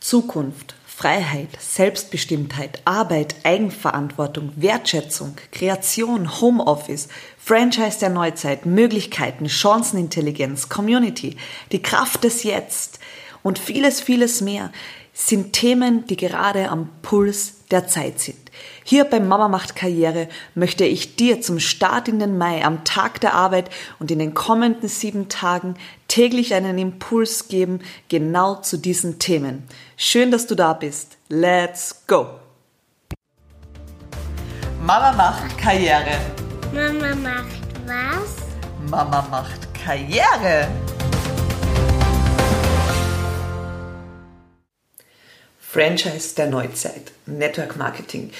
Zukunft, Freiheit, Selbstbestimmtheit, Arbeit, Eigenverantwortung, Wertschätzung, Kreation, Homeoffice, Franchise der Neuzeit, Möglichkeiten, Chancenintelligenz, Community, die Kraft des Jetzt und vieles, vieles mehr sind Themen, die gerade am Puls der Zeit sind. Hier beim Mama macht Karriere möchte ich dir zum Start in den Mai am Tag der Arbeit und in den kommenden sieben Tagen täglich einen Impuls geben, genau zu diesen Themen. Schön, dass du da bist. Let's go! Mama macht Karriere. Mama macht was? Mama macht Karriere. Franchise der Neuzeit, Network Marketing.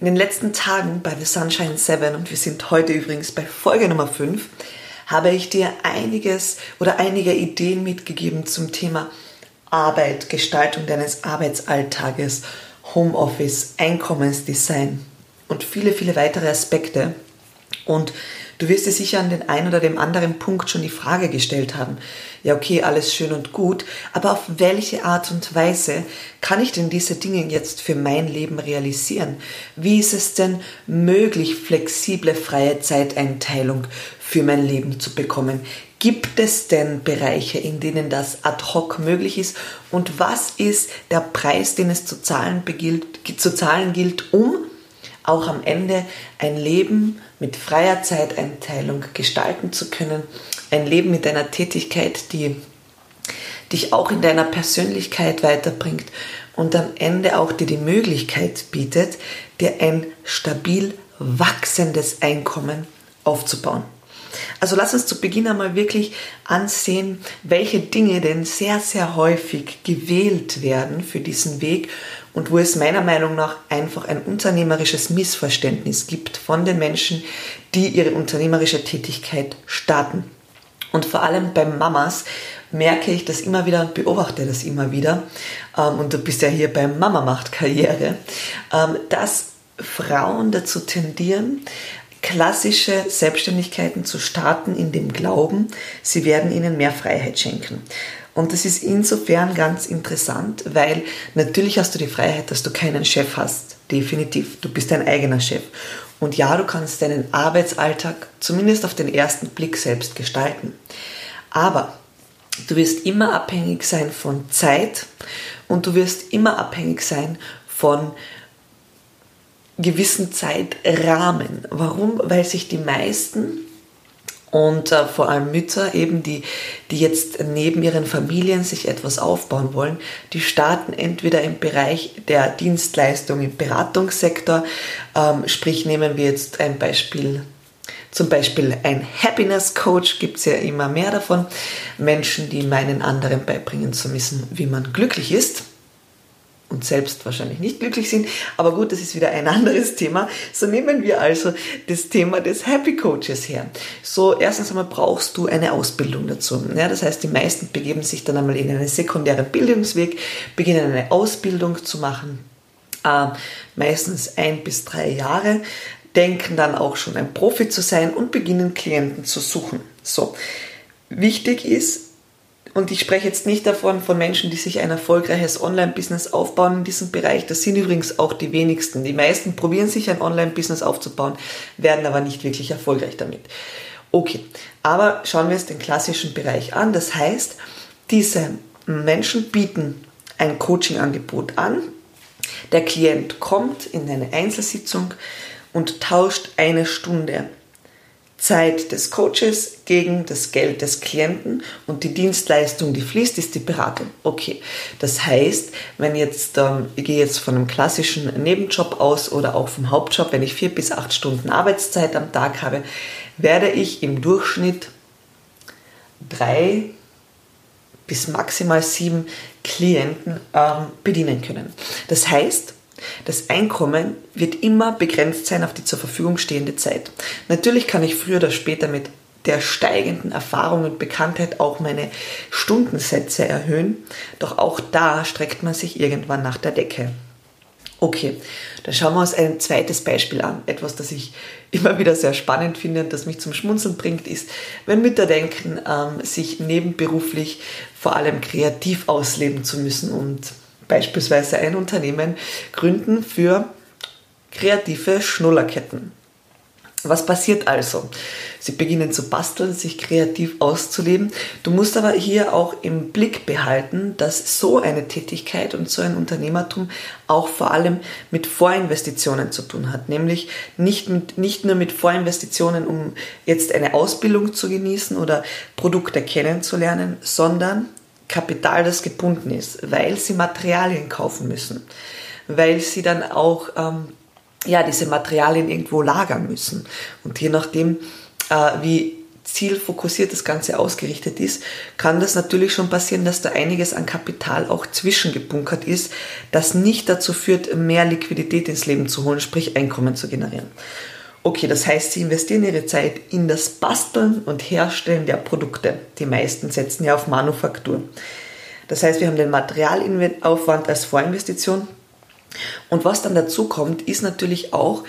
In den letzten Tagen bei The Sunshine 7 und wir sind heute übrigens bei Folge Nummer 5, habe ich dir einiges oder einige Ideen mitgegeben zum Thema Arbeit, Gestaltung deines Arbeitsalltages, Homeoffice, Einkommensdesign und viele, viele weitere Aspekte. Und Du wirst dir sicher an den einen oder dem anderen Punkt schon die Frage gestellt haben, ja okay, alles schön und gut, aber auf welche Art und Weise kann ich denn diese Dinge jetzt für mein Leben realisieren? Wie ist es denn möglich, flexible freie Zeiteinteilung für mein Leben zu bekommen? Gibt es denn Bereiche, in denen das ad hoc möglich ist? Und was ist der Preis, den es zu zahlen, begilt, zu zahlen gilt, um auch am Ende ein Leben mit freier Zeiteinteilung gestalten zu können. Ein Leben mit einer Tätigkeit, die dich auch in deiner Persönlichkeit weiterbringt und am Ende auch dir die Möglichkeit bietet, dir ein stabil wachsendes Einkommen aufzubauen. Also lass uns zu Beginn einmal wirklich ansehen, welche Dinge denn sehr, sehr häufig gewählt werden für diesen Weg und wo es meiner Meinung nach einfach ein unternehmerisches Missverständnis gibt von den Menschen, die ihre unternehmerische Tätigkeit starten. Und vor allem bei Mamas merke ich das immer wieder und beobachte das immer wieder. Ähm, und du bist ja hier beim Mama macht Karriere, ähm, dass Frauen dazu tendieren, klassische Selbstständigkeiten zu starten in dem Glauben, sie werden ihnen mehr Freiheit schenken. Und das ist insofern ganz interessant, weil natürlich hast du die Freiheit, dass du keinen Chef hast. Definitiv. Du bist dein eigener Chef. Und ja, du kannst deinen Arbeitsalltag zumindest auf den ersten Blick selbst gestalten. Aber du wirst immer abhängig sein von Zeit und du wirst immer abhängig sein von gewissen Zeitrahmen. Warum? Weil sich die meisten und äh, vor allem Mütter eben, die, die jetzt neben ihren Familien sich etwas aufbauen wollen, die starten entweder im Bereich der Dienstleistung im Beratungssektor, ähm, sprich nehmen wir jetzt ein Beispiel zum Beispiel ein Happiness Coach gibt es ja immer mehr davon. Menschen, die meinen anderen beibringen zu müssen, wie man glücklich ist und selbst wahrscheinlich nicht glücklich sind. Aber gut, das ist wieder ein anderes Thema. So nehmen wir also das Thema des Happy Coaches her. So, erstens einmal brauchst du eine Ausbildung dazu. Ja, das heißt, die meisten begeben sich dann einmal in einen sekundären Bildungsweg, beginnen eine Ausbildung zu machen. Äh, meistens ein bis drei Jahre denken dann auch schon ein Profi zu sein und beginnen Klienten zu suchen. So, wichtig ist, und ich spreche jetzt nicht davon von Menschen, die sich ein erfolgreiches Online-Business aufbauen in diesem Bereich. Das sind übrigens auch die wenigsten. Die meisten probieren sich ein Online-Business aufzubauen, werden aber nicht wirklich erfolgreich damit. Okay, aber schauen wir uns den klassischen Bereich an. Das heißt, diese Menschen bieten ein Coaching-Angebot an. Der Klient kommt in eine Einzelsitzung und tauscht eine Stunde Zeit des Coaches gegen das Geld des Klienten und die Dienstleistung, die fließt, ist die Beratung. Okay, das heißt, wenn jetzt, ähm, ich gehe jetzt von einem klassischen Nebenjob aus oder auch vom Hauptjob, wenn ich vier bis acht Stunden Arbeitszeit am Tag habe, werde ich im Durchschnitt drei bis maximal sieben Klienten ähm, bedienen können. Das heißt, das Einkommen wird immer begrenzt sein auf die zur Verfügung stehende Zeit. Natürlich kann ich früher oder später mit der steigenden Erfahrung und Bekanntheit auch meine Stundensätze erhöhen, doch auch da streckt man sich irgendwann nach der Decke. Okay, dann schauen wir uns ein zweites Beispiel an. Etwas, das ich immer wieder sehr spannend finde und das mich zum Schmunzeln bringt, ist, wenn Mütter denken, ähm, sich nebenberuflich vor allem kreativ ausleben zu müssen und beispielsweise ein Unternehmen gründen für kreative Schnullerketten. Was passiert also? Sie beginnen zu basteln, sich kreativ auszuleben. Du musst aber hier auch im Blick behalten, dass so eine Tätigkeit und so ein Unternehmertum auch vor allem mit Vorinvestitionen zu tun hat. Nämlich nicht, mit, nicht nur mit Vorinvestitionen, um jetzt eine Ausbildung zu genießen oder Produkte kennenzulernen, sondern Kapital, das gebunden ist, weil sie Materialien kaufen müssen, weil sie dann auch ähm, ja, diese Materialien irgendwo lagern müssen. Und je nachdem, äh, wie zielfokussiert das Ganze ausgerichtet ist, kann das natürlich schon passieren, dass da einiges an Kapital auch zwischengebunkert ist, das nicht dazu führt, mehr Liquidität ins Leben zu holen, sprich Einkommen zu generieren. Okay, das heißt, sie investieren ihre Zeit in das Basteln und Herstellen der Produkte. Die meisten setzen ja auf Manufaktur. Das heißt, wir haben den Materialaufwand als Vorinvestition und was dann dazu kommt, ist natürlich auch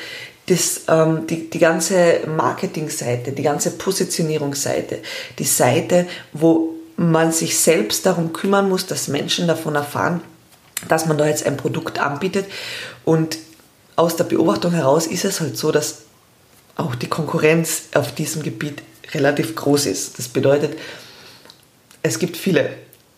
das, ähm, die, die ganze Marketingseite, die ganze Positionierungsseite, die Seite, wo man sich selbst darum kümmern muss, dass Menschen davon erfahren, dass man da jetzt ein Produkt anbietet. Und aus der Beobachtung heraus ist es halt so, dass auch die Konkurrenz auf diesem Gebiet relativ groß ist. Das bedeutet, es gibt viele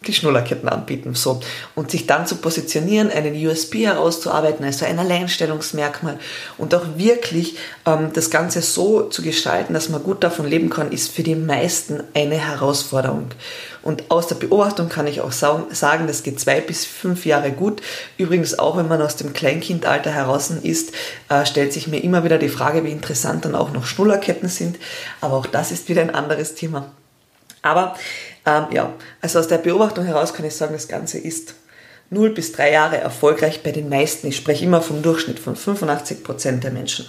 die Schnullerketten anbieten. So. Und sich dann zu positionieren, einen USB herauszuarbeiten, also ein Alleinstellungsmerkmal und auch wirklich ähm, das Ganze so zu gestalten, dass man gut davon leben kann, ist für die meisten eine Herausforderung. Und aus der Beobachtung kann ich auch sagen, das geht zwei bis fünf Jahre gut. Übrigens auch, wenn man aus dem Kleinkindalter heraus ist, äh, stellt sich mir immer wieder die Frage, wie interessant dann auch noch Schnullerketten sind. Aber auch das ist wieder ein anderes Thema. Aber ähm, ja, also aus der Beobachtung heraus kann ich sagen, das Ganze ist 0 bis 3 Jahre erfolgreich bei den meisten. Ich spreche immer vom Durchschnitt von 85 Prozent der Menschen.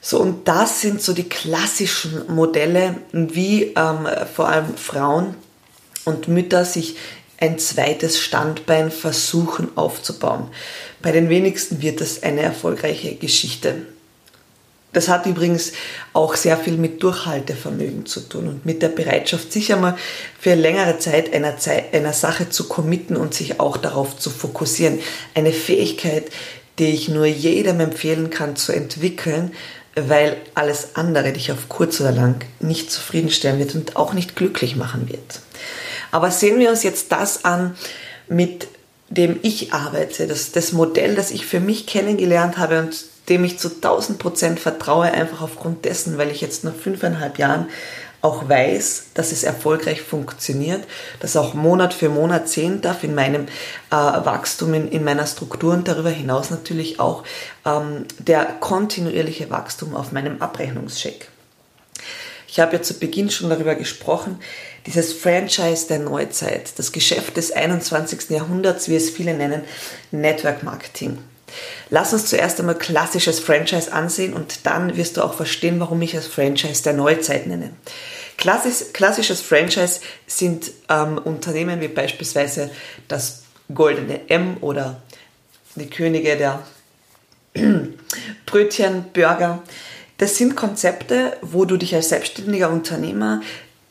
So, und das sind so die klassischen Modelle, wie ähm, vor allem Frauen und Mütter sich ein zweites Standbein versuchen aufzubauen. Bei den wenigsten wird das eine erfolgreiche Geschichte. Das hat übrigens auch sehr viel mit Durchhaltevermögen zu tun und mit der Bereitschaft, sich einmal für längere Zeit einer, Zeit einer Sache zu committen und sich auch darauf zu fokussieren. Eine Fähigkeit, die ich nur jedem empfehlen kann zu entwickeln, weil alles andere dich auf kurz oder lang nicht zufriedenstellen wird und auch nicht glücklich machen wird. Aber sehen wir uns jetzt das an, mit dem ich arbeite, das, das Modell, das ich für mich kennengelernt habe und dem ich zu 1000 Prozent vertraue, einfach aufgrund dessen, weil ich jetzt nach fünfeinhalb Jahren auch weiß, dass es erfolgreich funktioniert, dass auch Monat für Monat sehen darf in meinem äh, Wachstum, in, in, meiner Struktur und darüber hinaus natürlich auch ähm, der kontinuierliche Wachstum auf meinem Abrechnungscheck. Ich habe ja zu Beginn schon darüber gesprochen, dieses Franchise der Neuzeit, das Geschäft des 21. Jahrhunderts, wie es viele nennen, Network Marketing. Lass uns zuerst einmal klassisches Franchise ansehen und dann wirst du auch verstehen, warum ich es Franchise der Neuzeit nenne. Klassisch, klassisches Franchise sind ähm, Unternehmen wie beispielsweise das Goldene M oder die Könige der Brötchen, Burger. Das sind Konzepte, wo du dich als selbstständiger Unternehmer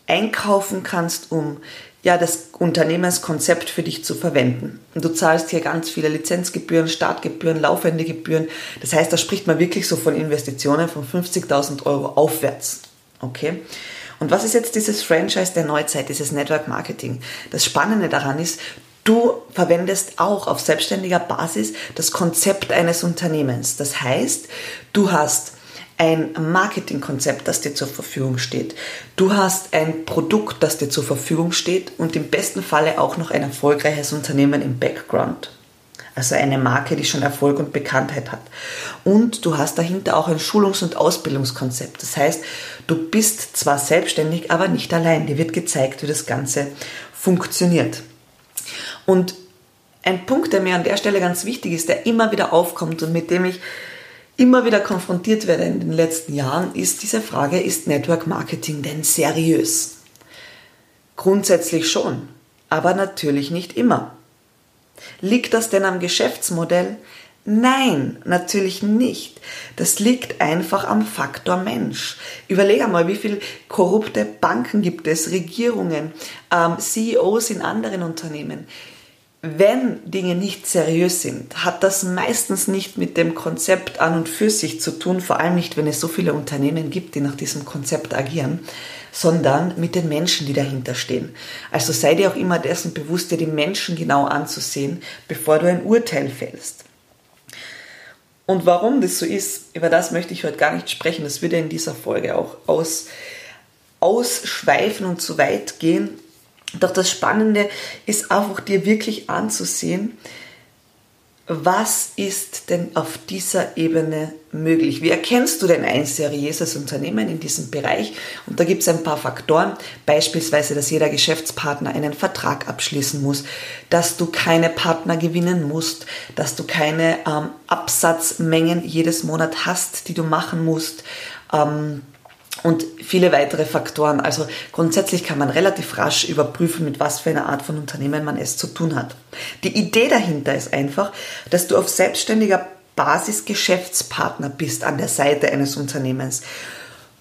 einkaufen kannst, um ja, das Unternehmenskonzept für dich zu verwenden. Und du zahlst hier ganz viele Lizenzgebühren, Startgebühren, laufende Gebühren. Das heißt, da spricht man wirklich so von Investitionen von 50.000 Euro aufwärts. Okay? Und was ist jetzt dieses Franchise der Neuzeit, dieses Network Marketing? Das Spannende daran ist, du verwendest auch auf selbstständiger Basis das Konzept eines Unternehmens. Das heißt, du hast ein Marketingkonzept, das dir zur Verfügung steht. Du hast ein Produkt, das dir zur Verfügung steht und im besten Falle auch noch ein erfolgreiches Unternehmen im Background. Also eine Marke, die schon Erfolg und Bekanntheit hat. Und du hast dahinter auch ein Schulungs- und Ausbildungskonzept. Das heißt, du bist zwar selbstständig, aber nicht allein. Dir wird gezeigt, wie das Ganze funktioniert. Und ein Punkt, der mir an der Stelle ganz wichtig ist, der immer wieder aufkommt und mit dem ich immer wieder konfrontiert werde in den letzten Jahren, ist diese Frage, ist Network Marketing denn seriös? Grundsätzlich schon, aber natürlich nicht immer. Liegt das denn am Geschäftsmodell? Nein, natürlich nicht. Das liegt einfach am Faktor Mensch. Überleg einmal, wie viele korrupte Banken gibt es, Regierungen, ähm, CEOs in anderen Unternehmen. Wenn Dinge nicht seriös sind, hat das meistens nicht mit dem Konzept an und für sich zu tun, vor allem nicht, wenn es so viele Unternehmen gibt, die nach diesem Konzept agieren, sondern mit den Menschen, die dahinter stehen. Also sei dir auch immer dessen bewusst, dir die Menschen genau anzusehen, bevor du ein Urteil fällst. Und warum das so ist, über das möchte ich heute gar nicht sprechen. Das würde in dieser Folge auch aus, ausschweifen und zu weit gehen. Doch das Spannende ist einfach dir wirklich anzusehen, was ist denn auf dieser Ebene möglich? Wie erkennst du denn ein seriöses Unternehmen in diesem Bereich? Und da gibt es ein paar Faktoren, beispielsweise, dass jeder Geschäftspartner einen Vertrag abschließen muss, dass du keine Partner gewinnen musst, dass du keine ähm, Absatzmengen jedes Monat hast, die du machen musst. Ähm, und viele weitere Faktoren. Also grundsätzlich kann man relativ rasch überprüfen, mit was für einer Art von Unternehmen man es zu tun hat. Die Idee dahinter ist einfach, dass du auf selbstständiger Basis Geschäftspartner bist an der Seite eines Unternehmens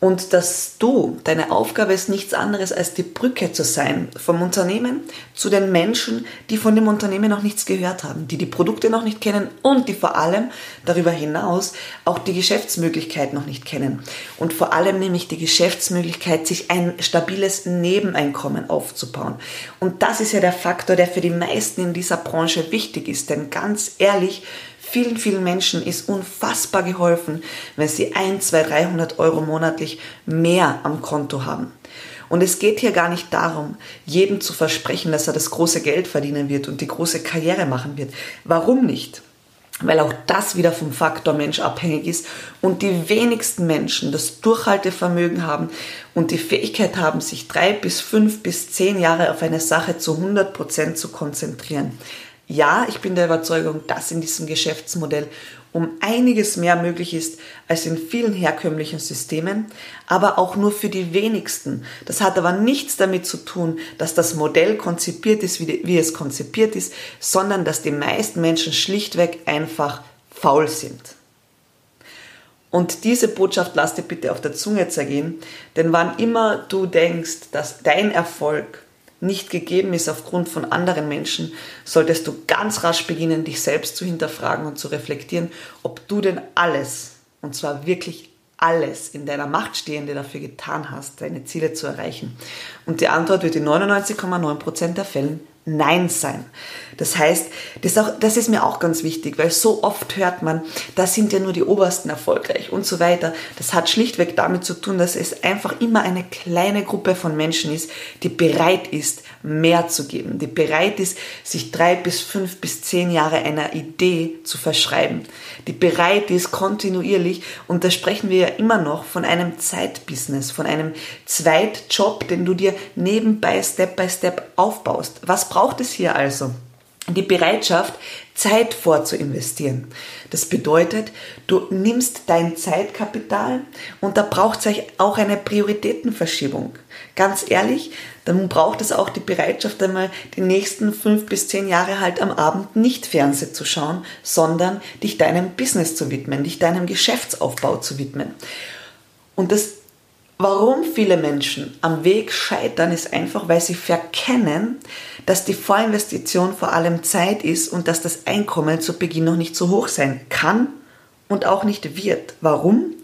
und dass du, deine Aufgabe ist nichts anderes als die Brücke zu sein vom Unternehmen zu den Menschen, die von dem Unternehmen noch nichts gehört haben, die die Produkte noch nicht kennen und die vor allem darüber hinaus auch die Geschäftsmöglichkeit noch nicht kennen. Und vor allem nämlich die Geschäftsmöglichkeit, sich ein stabiles Nebeneinkommen aufzubauen. Und das ist ja der Faktor, der für die meisten in dieser Branche wichtig ist. Denn ganz ehrlich, Vielen, vielen Menschen ist unfassbar geholfen, wenn sie 1, 2, 300 Euro monatlich mehr am Konto haben. Und es geht hier gar nicht darum, jedem zu versprechen, dass er das große Geld verdienen wird und die große Karriere machen wird. Warum nicht? Weil auch das wieder vom Faktor Mensch abhängig ist und die wenigsten Menschen das Durchhaltevermögen haben und die Fähigkeit haben, sich drei bis fünf bis zehn Jahre auf eine Sache zu 100 Prozent zu konzentrieren. Ja, ich bin der Überzeugung, dass in diesem Geschäftsmodell um einiges mehr möglich ist als in vielen herkömmlichen Systemen, aber auch nur für die wenigsten. Das hat aber nichts damit zu tun, dass das Modell konzipiert ist, wie, es konzipiert ist, sondern dass die meisten Menschen schlichtweg einfach faul sind. Und diese Botschaft lass dir bitte auf der Zunge zergehen, denn wann immer du denkst, dass dein Erfolg nicht gegeben ist aufgrund von anderen Menschen, solltest du ganz rasch beginnen, dich selbst zu hinterfragen und zu reflektieren, ob du denn alles, und zwar wirklich alles in deiner Macht Stehende dafür getan hast, deine Ziele zu erreichen. Und die Antwort wird in 99,9% der Fällen Nein sein. Das heißt, das, auch, das ist mir auch ganz wichtig, weil so oft hört man, da sind ja nur die Obersten erfolgreich und so weiter. Das hat schlichtweg damit zu tun, dass es einfach immer eine kleine Gruppe von Menschen ist, die bereit ist, mehr zu geben, die bereit ist, sich drei bis fünf bis zehn Jahre einer Idee zu verschreiben, die bereit ist, kontinuierlich, und da sprechen wir ja immer noch von einem Zeitbusiness, von einem Zweitjob, den du dir nebenbei Step by Step aufbaust. Was braucht es hier also? Die Bereitschaft, Zeit vorzuinvestieren. Das bedeutet, du nimmst dein Zeitkapital und da braucht es auch eine Prioritätenverschiebung. Ganz ehrlich, dann braucht es auch die Bereitschaft, einmal die nächsten fünf bis zehn Jahre halt am Abend nicht Fernsehen zu schauen, sondern dich deinem Business zu widmen, dich deinem Geschäftsaufbau zu widmen. Und das Warum viele Menschen am Weg scheitern, ist einfach, weil sie verkennen, dass die Vorinvestition vor allem Zeit ist und dass das Einkommen zu Beginn noch nicht so hoch sein kann und auch nicht wird. Warum?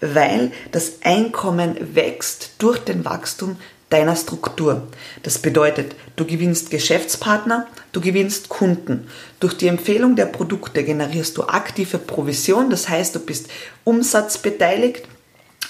Weil das Einkommen wächst durch den Wachstum deiner Struktur. Das bedeutet, du gewinnst Geschäftspartner, du gewinnst Kunden. Durch die Empfehlung der Produkte generierst du aktive Provision, das heißt, du bist umsatzbeteiligt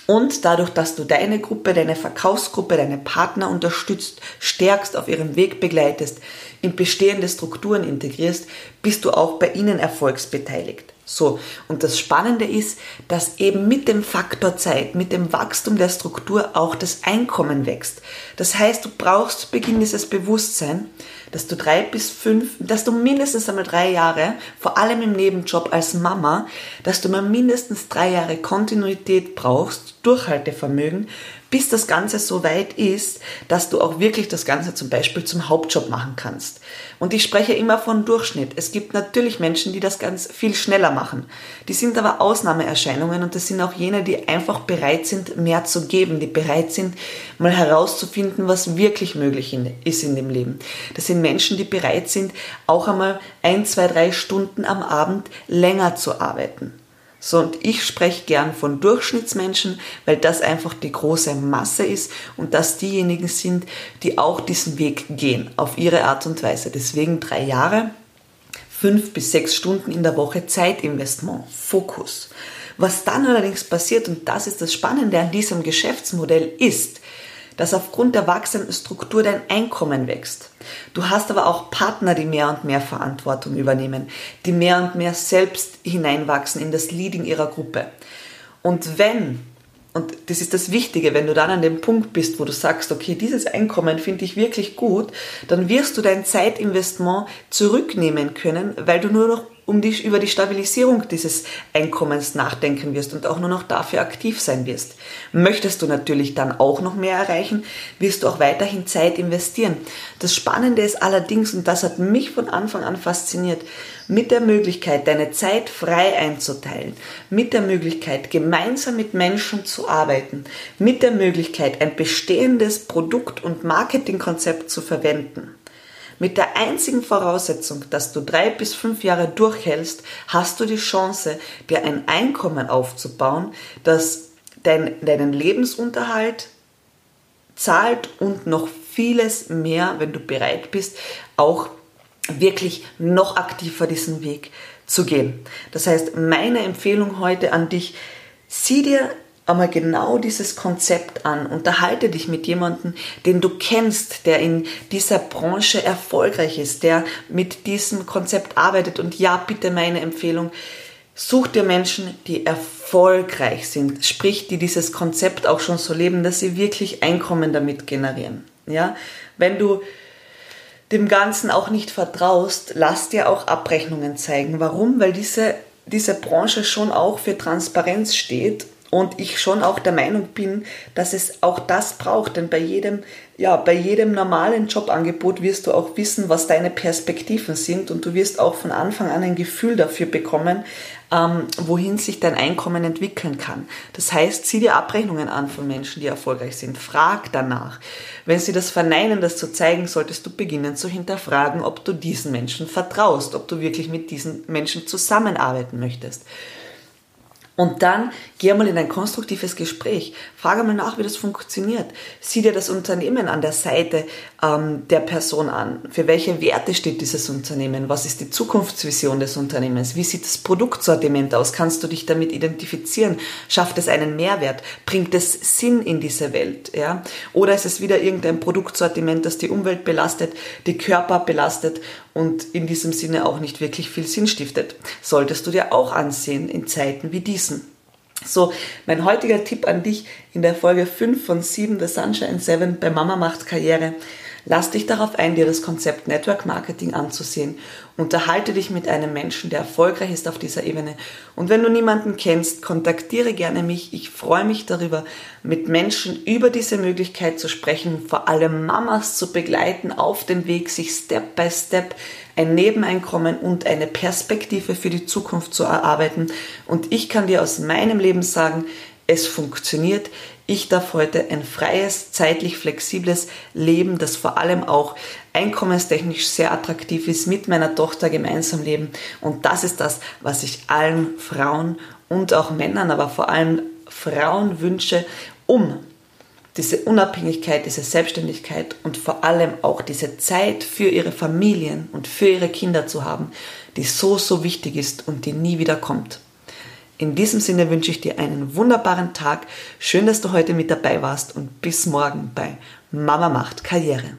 und dadurch, dass du deine Gruppe, deine Verkaufsgruppe, deine Partner unterstützt, stärkst, auf ihrem Weg begleitest, in bestehende Strukturen integrierst, bist du auch bei ihnen erfolgsbeteiligt. So, und das Spannende ist, dass eben mit dem Faktor Zeit, mit dem Wachstum der Struktur auch das Einkommen wächst. Das heißt, du brauchst zu Beginn dieses Bewusstsein, dass du drei bis fünf, dass du mindestens einmal drei Jahre, vor allem im Nebenjob als Mama, dass du mal mindestens drei Jahre Kontinuität brauchst, Durchhaltevermögen, bis das Ganze so weit ist, dass du auch wirklich das Ganze zum Beispiel zum Hauptjob machen kannst. Und ich spreche immer von Durchschnitt. Es gibt natürlich Menschen, die das ganz viel schneller machen. Die sind aber Ausnahmeerscheinungen und das sind auch jene, die einfach bereit sind, mehr zu geben, die bereit sind, mal herauszufinden, was wirklich möglich ist in dem Leben. Das sind Menschen, die bereit sind, auch einmal ein, zwei, drei Stunden am Abend länger zu arbeiten. So, und ich spreche gern von Durchschnittsmenschen, weil das einfach die große Masse ist und das diejenigen sind, die auch diesen Weg gehen, auf ihre Art und Weise. Deswegen drei Jahre, fünf bis sechs Stunden in der Woche Zeitinvestment, Fokus. Was dann allerdings passiert, und das ist das Spannende an diesem Geschäftsmodell, ist, dass aufgrund der wachsenden Struktur dein Einkommen wächst. Du hast aber auch Partner, die mehr und mehr Verantwortung übernehmen, die mehr und mehr selbst hineinwachsen in das Leading ihrer Gruppe. Und wenn, und das ist das Wichtige, wenn du dann an dem Punkt bist, wo du sagst, okay, dieses Einkommen finde ich wirklich gut, dann wirst du dein Zeitinvestment zurücknehmen können, weil du nur noch um die, über die Stabilisierung dieses Einkommens nachdenken wirst und auch nur noch dafür aktiv sein wirst. Möchtest du natürlich dann auch noch mehr erreichen, wirst du auch weiterhin Zeit investieren. Das Spannende ist allerdings, und das hat mich von Anfang an fasziniert, mit der Möglichkeit, deine Zeit frei einzuteilen, mit der Möglichkeit, gemeinsam mit Menschen zu arbeiten, mit der Möglichkeit, ein bestehendes Produkt- und Marketingkonzept zu verwenden mit der einzigen Voraussetzung, dass du drei bis fünf Jahre durchhältst, hast du die Chance, dir ein Einkommen aufzubauen, das dein, deinen Lebensunterhalt zahlt und noch vieles mehr, wenn du bereit bist, auch wirklich noch aktiver diesen Weg zu gehen. Das heißt, meine Empfehlung heute an dich, sieh dir einmal genau dieses Konzept an. Unterhalte dich mit jemandem, den du kennst, der in dieser Branche erfolgreich ist, der mit diesem Konzept arbeitet. Und ja, bitte meine Empfehlung, such dir Menschen, die erfolgreich sind, sprich, die dieses Konzept auch schon so leben, dass sie wirklich Einkommen damit generieren. Ja, wenn du dem Ganzen auch nicht vertraust, lass dir auch Abrechnungen zeigen. Warum? Weil diese, diese Branche schon auch für Transparenz steht und ich schon auch der Meinung bin, dass es auch das braucht, denn bei jedem, ja, bei jedem normalen Jobangebot wirst du auch wissen, was deine Perspektiven sind und du wirst auch von Anfang an ein Gefühl dafür bekommen, ähm, wohin sich dein Einkommen entwickeln kann. Das heißt, zieh dir Abrechnungen an von Menschen, die erfolgreich sind. Frag danach. Wenn sie das verneinen, das zu zeigen, solltest du beginnen zu hinterfragen, ob du diesen Menschen vertraust, ob du wirklich mit diesen Menschen zusammenarbeiten möchtest. Und dann geh mal in ein konstruktives Gespräch. Frage mal nach, wie das funktioniert. Sieh dir das Unternehmen an der Seite ähm, der Person an. Für welche Werte steht dieses Unternehmen? Was ist die Zukunftsvision des Unternehmens? Wie sieht das Produktsortiment aus? Kannst du dich damit identifizieren? Schafft es einen Mehrwert? Bringt es Sinn in diese Welt? Ja? Oder ist es wieder irgendein Produktsortiment, das die Umwelt belastet, die Körper belastet und in diesem Sinne auch nicht wirklich viel Sinn stiftet? Solltest du dir auch ansehen in Zeiten wie diesen. So, mein heutiger Tipp an dich in der Folge 5 von 7 The Sunshine 7 bei Mama macht Karriere. Lass dich darauf ein, dir das Konzept Network Marketing anzusehen. Unterhalte dich mit einem Menschen, der erfolgreich ist auf dieser Ebene. Und wenn du niemanden kennst, kontaktiere gerne mich. Ich freue mich darüber, mit Menschen über diese Möglichkeit zu sprechen, vor allem Mamas zu begleiten auf dem Weg, sich Step by Step ein Nebeneinkommen und eine Perspektive für die Zukunft zu erarbeiten. Und ich kann dir aus meinem Leben sagen, es funktioniert. Ich darf heute ein freies, zeitlich flexibles Leben, das vor allem auch einkommenstechnisch sehr attraktiv ist, mit meiner Tochter gemeinsam leben. Und das ist das, was ich allen Frauen und auch Männern, aber vor allem Frauen wünsche, um diese Unabhängigkeit, diese Selbstständigkeit und vor allem auch diese Zeit für ihre Familien und für ihre Kinder zu haben, die so, so wichtig ist und die nie wieder kommt. In diesem Sinne wünsche ich dir einen wunderbaren Tag. Schön, dass du heute mit dabei warst und bis morgen bei Mama macht Karriere.